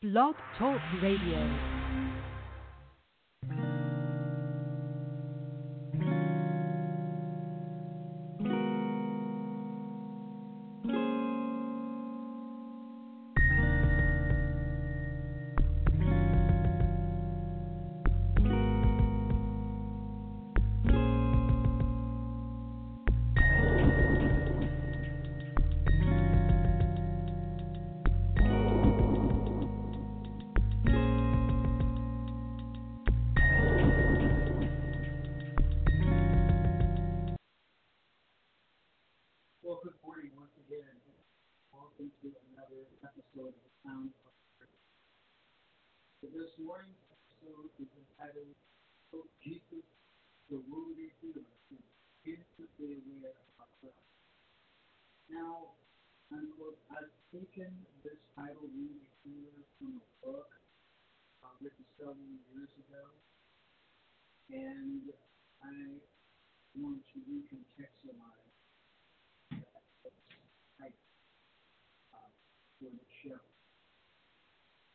Blog Talk Radio. This morning's episode is entitled "So Jesus, the Wounded Healer, is Intimately Aware of Our Christ." Now, unquote, I've taken this title, Wounded Healer, from a book uh, written several years ago, and I want to recontextualize type uh, for the show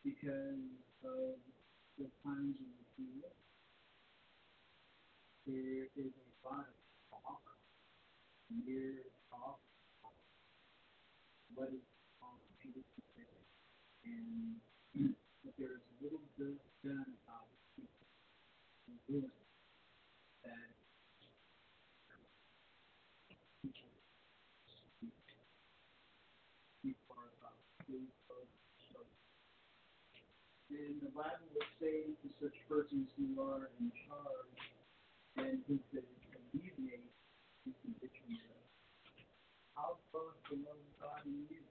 because of the times in we live. There is a lot of talk, mere talk, what is called Jesus today, and there is little bit done about it and doing that people people are about food, clothes, shelter. The Bible would say to such persons who are in charge and who could alleviate these conditions of how far the love God in you.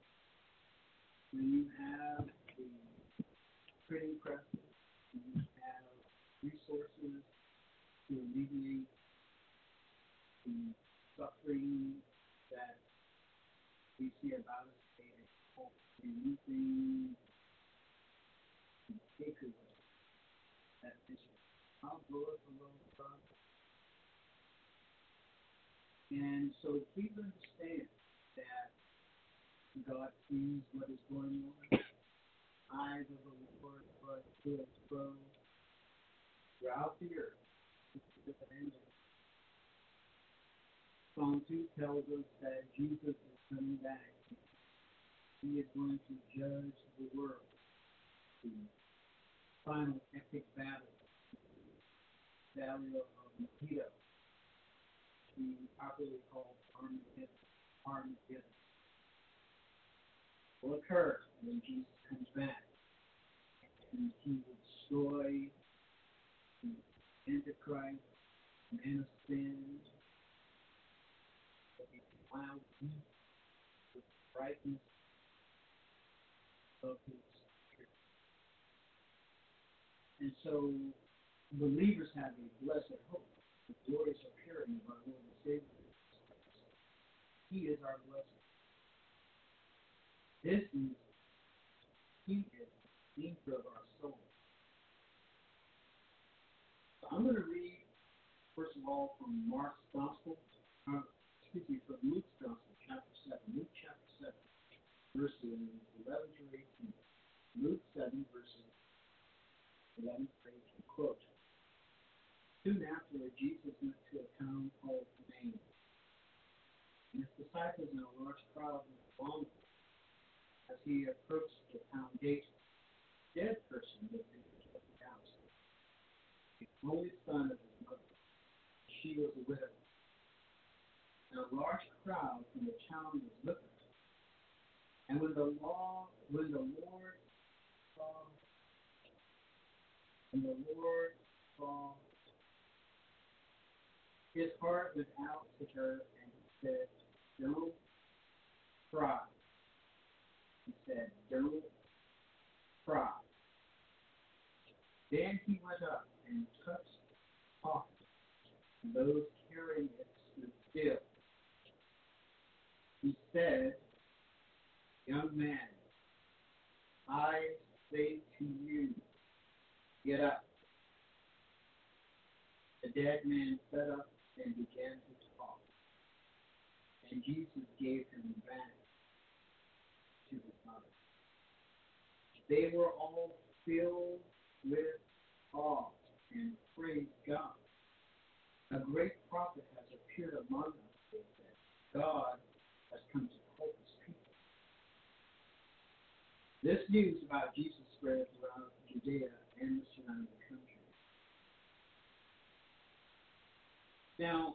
When you have the printing presses, when you have resources to alleviate the suffering that we see about us today, and anything to Good the love of God. And so please understand that God sees what is going on. Eyes of the Lord are to and fro throughout the earth. Psalm 2 tells us that Jesus is coming back. He is going to judge the world. The final epic battle, battle of Megiddo, the popularly called Armageddon. Armageddon will occur when Jesus comes back. And he will destroy the Antichrist, man of sin, the wild beast the brightness of his spirit. And so believers have a blessed hope, the glorious appearing of our Lord and Savior. He is our blessing. This is He is the anchor of our soul. So I'm going to read, first of all, from Mark's Gospel, uh, excuse me, from Luke's Gospel, chapter 7. Luke chapter 7, verses 11 to 18. Luke 7, verses 11 to 18. Quote Soon after, Jesus went to a town called Nain. And his disciples and a large crowd were him. As he approached the town gate, a dead person was in the house. The only son of his mother. She was a widow. And a large crowd from the town was looking. And when the law, when the Lord saw, when the Lord saw, his heart went out to her, and he said, "Don't cry." He said, "Don't cry." Then he went up and touched and those carrying it stood still. He said, Young man, I say to you, get up. The dead man sat up and began to talk. And Jesus gave him back to his mother. They were all filled with awe and praised God. A great prophet has appeared among us, they said. God has come to help his people. This news about Jesus spread throughout Judea and the surrounding country. Now,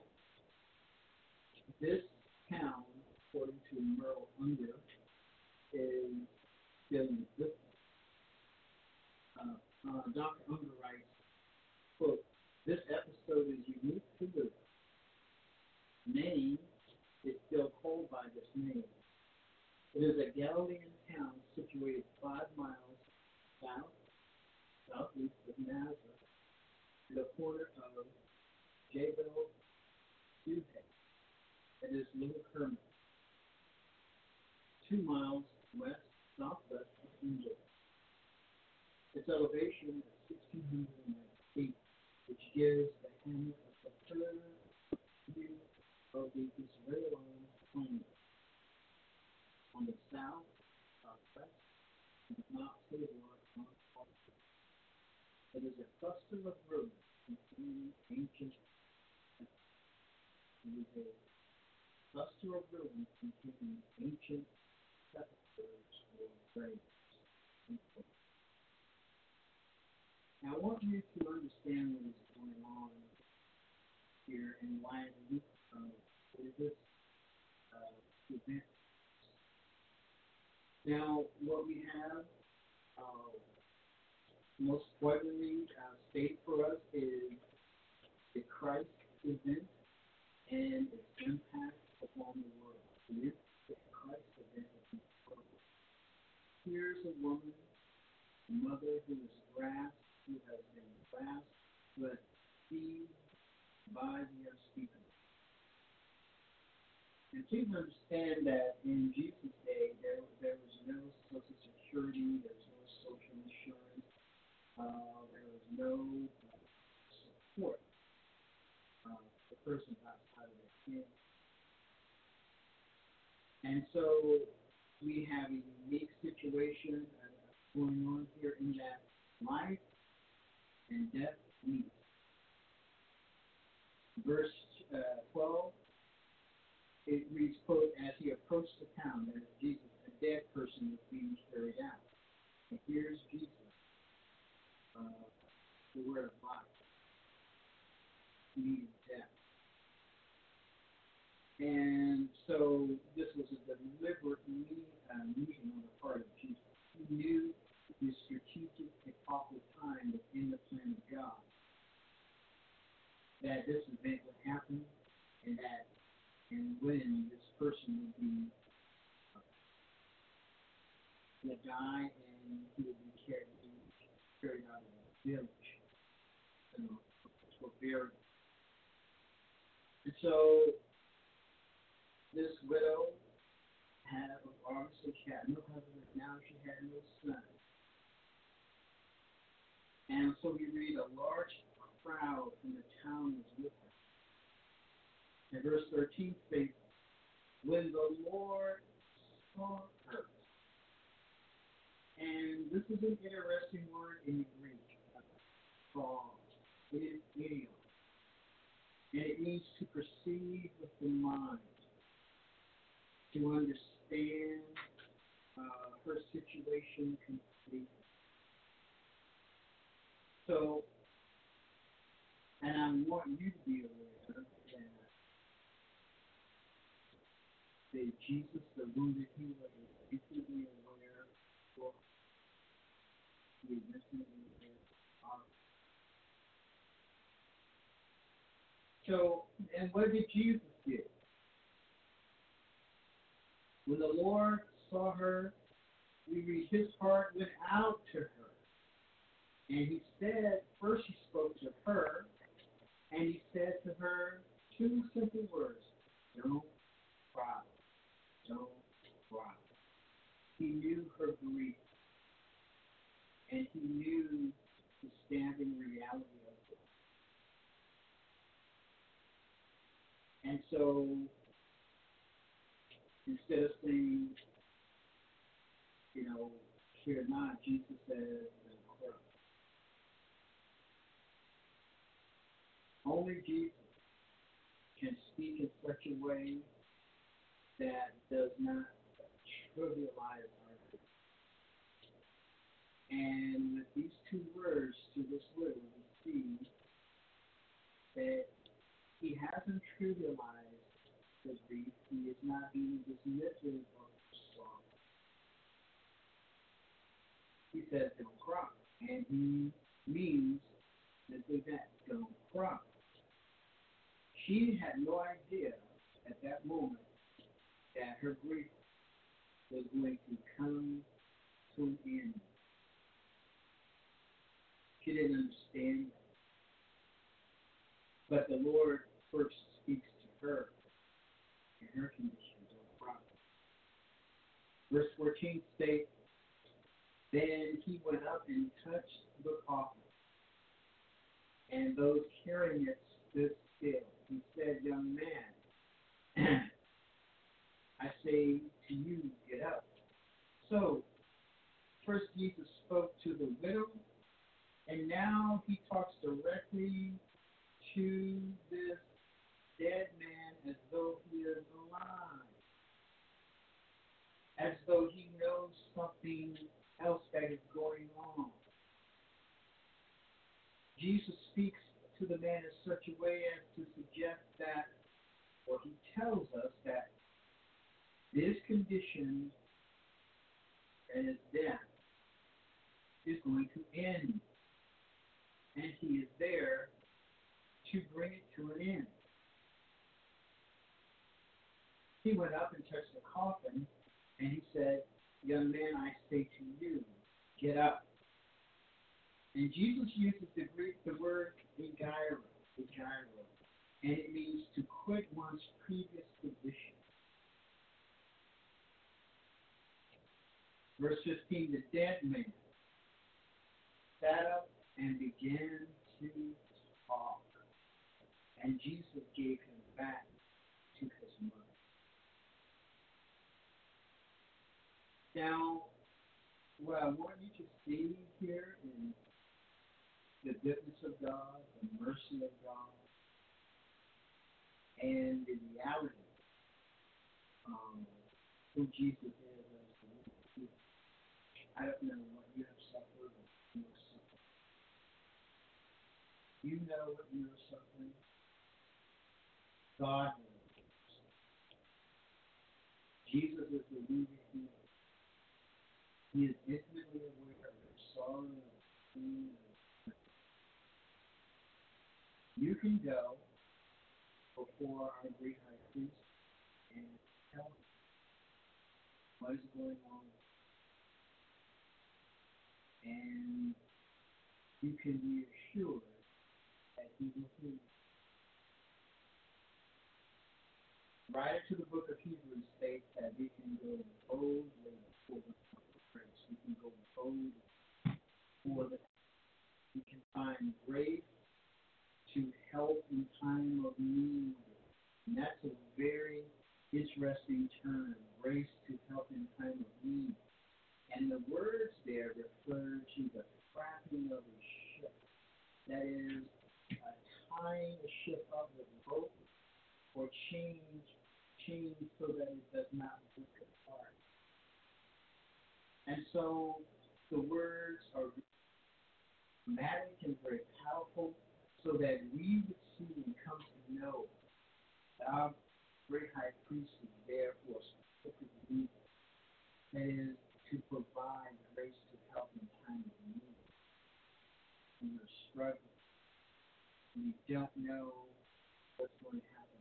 this town, according to Merrill Unger, is dealing with. Uh, uh, Dr. Unger writes, quote, this episode is unique to the Nain is still called by this name. It is a Galilean town situated five miles south, southeast of Nazareth, to the corner of Jabal Suhe. It is Little Hermon, two miles west southwest of Egypt. Its elevation is 1,690 feet, which gives the hamlet a superb view of the Israeli plain. On the south, southwest, is Mount on the It is a cluster of ruins containing ancient containing ancient sepulchres or graves. Now, I want you to understand what is going on here in light of this uh, event. Now, what we have uh, most poignantly uh, stated for us is the Christ event and its impact upon the world. The Christ. Here's a woman, a mother who is grasped, who has been grasped, but seized by the unspeakable. And please understand that in Jesus' day, there, there was no social security, there was no social insurance, uh, there was no support uh, for persons outside And so we have a unique situation going on here in that life and death meet. Verse uh, 12, it reads, quote, as he approached the town, there's Jesus, a dead person was being carried out. And here's Jesus, uh, the word of life, meeting death. And so this was a deliberate uh, meeting on the part of Jesus. He knew the strategic and awful time within the plan of God that this event would happen and that and when this person would be uh, would die and he would be carried, carried out of the village know, for burial. And so this widow had obviously she had no husband, now she had no son. And so we read a large crowd in the town was with her. And verse 13 states, When the Lord saw her, and this is an interesting word in Greek, saw, it is idiom. And it means to perceive with the mind, to understand uh, her situation completely. So, and I want you to be aware that, that Jesus, the wounded healer, is intimately aware of he is intimately aware of. So, and what did Jesus do? When the Lord saw her, we read his heart went out to her. And he said, first he spoke to her, and he said to her two simple words Don't cry. Don't cry. He knew her grief, and he knew the standing reality of it. And so, instead of saying, you know, fear not, Jesus says. Only Jesus can speak in such a way that does not trivialize our. And with these two words to this little, we see that he hasn't trivialized grief. He is not being dismissive of the. He says, don't cry. And he means this event, don't cry. She had no idea at that moment that her grief was going to come to an end. She didn't understand that. But the Lord first speaks to her in her condition, don't cry. Verse 14 states, Then he went up and touched the coffin, and those carrying it stood still. He said, Young man, I say to you, get up. So, first Jesus spoke to the widow, and now he talks directly to this dead man as though he is alive, as though he knows something else that is going on. Jesus speaks to the man in such a way as to suggest that, or he tells us that this condition and his death is going to end. And he is there to bring it to an end. He went up and touched the coffin, and he said, Young man, I say to you, get up. And Jesus uses the Greek the word egeiro, and it means to quit one's previous position. Verse 15, the dead man sat up and began to. And Jesus gave him back to his mother. Now, what I want you to see here is the goodness of God, the mercy of God, and the reality um, who Jesus is. I don't know what you have suffered. You know what you are suffering. God knows. Jesus is the. He is intimately aware of your sorrow and pain. You can go before our great high priest and tell him what is going on and you can be assured that he will hear you. Right to the book of Hebrews states that we can go boldly before the grace. We can go boldly for the we can find grace to help in time of need. And that's a very interesting term, grace to help in time of need. And the words there refer to the frapping of a ship. That is, uh, tying a ship up with rope or chains, so that it does not break apart. And so the words are dramatic and very powerful so that we would see and come to know that our great high priest is there for a specific reason. That is, to provide grace to help in time of need. When you're struggling, when you don't know what's going to happen,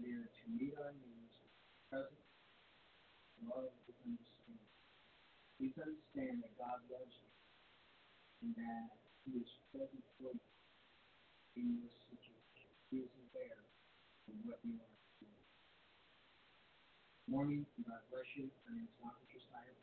There to meet our needs, present, love, and understand. Please understand that God loves you and that He is present for you in this situation. He is aware of what you are doing. morning. God bless you. My name is Mark Josiah.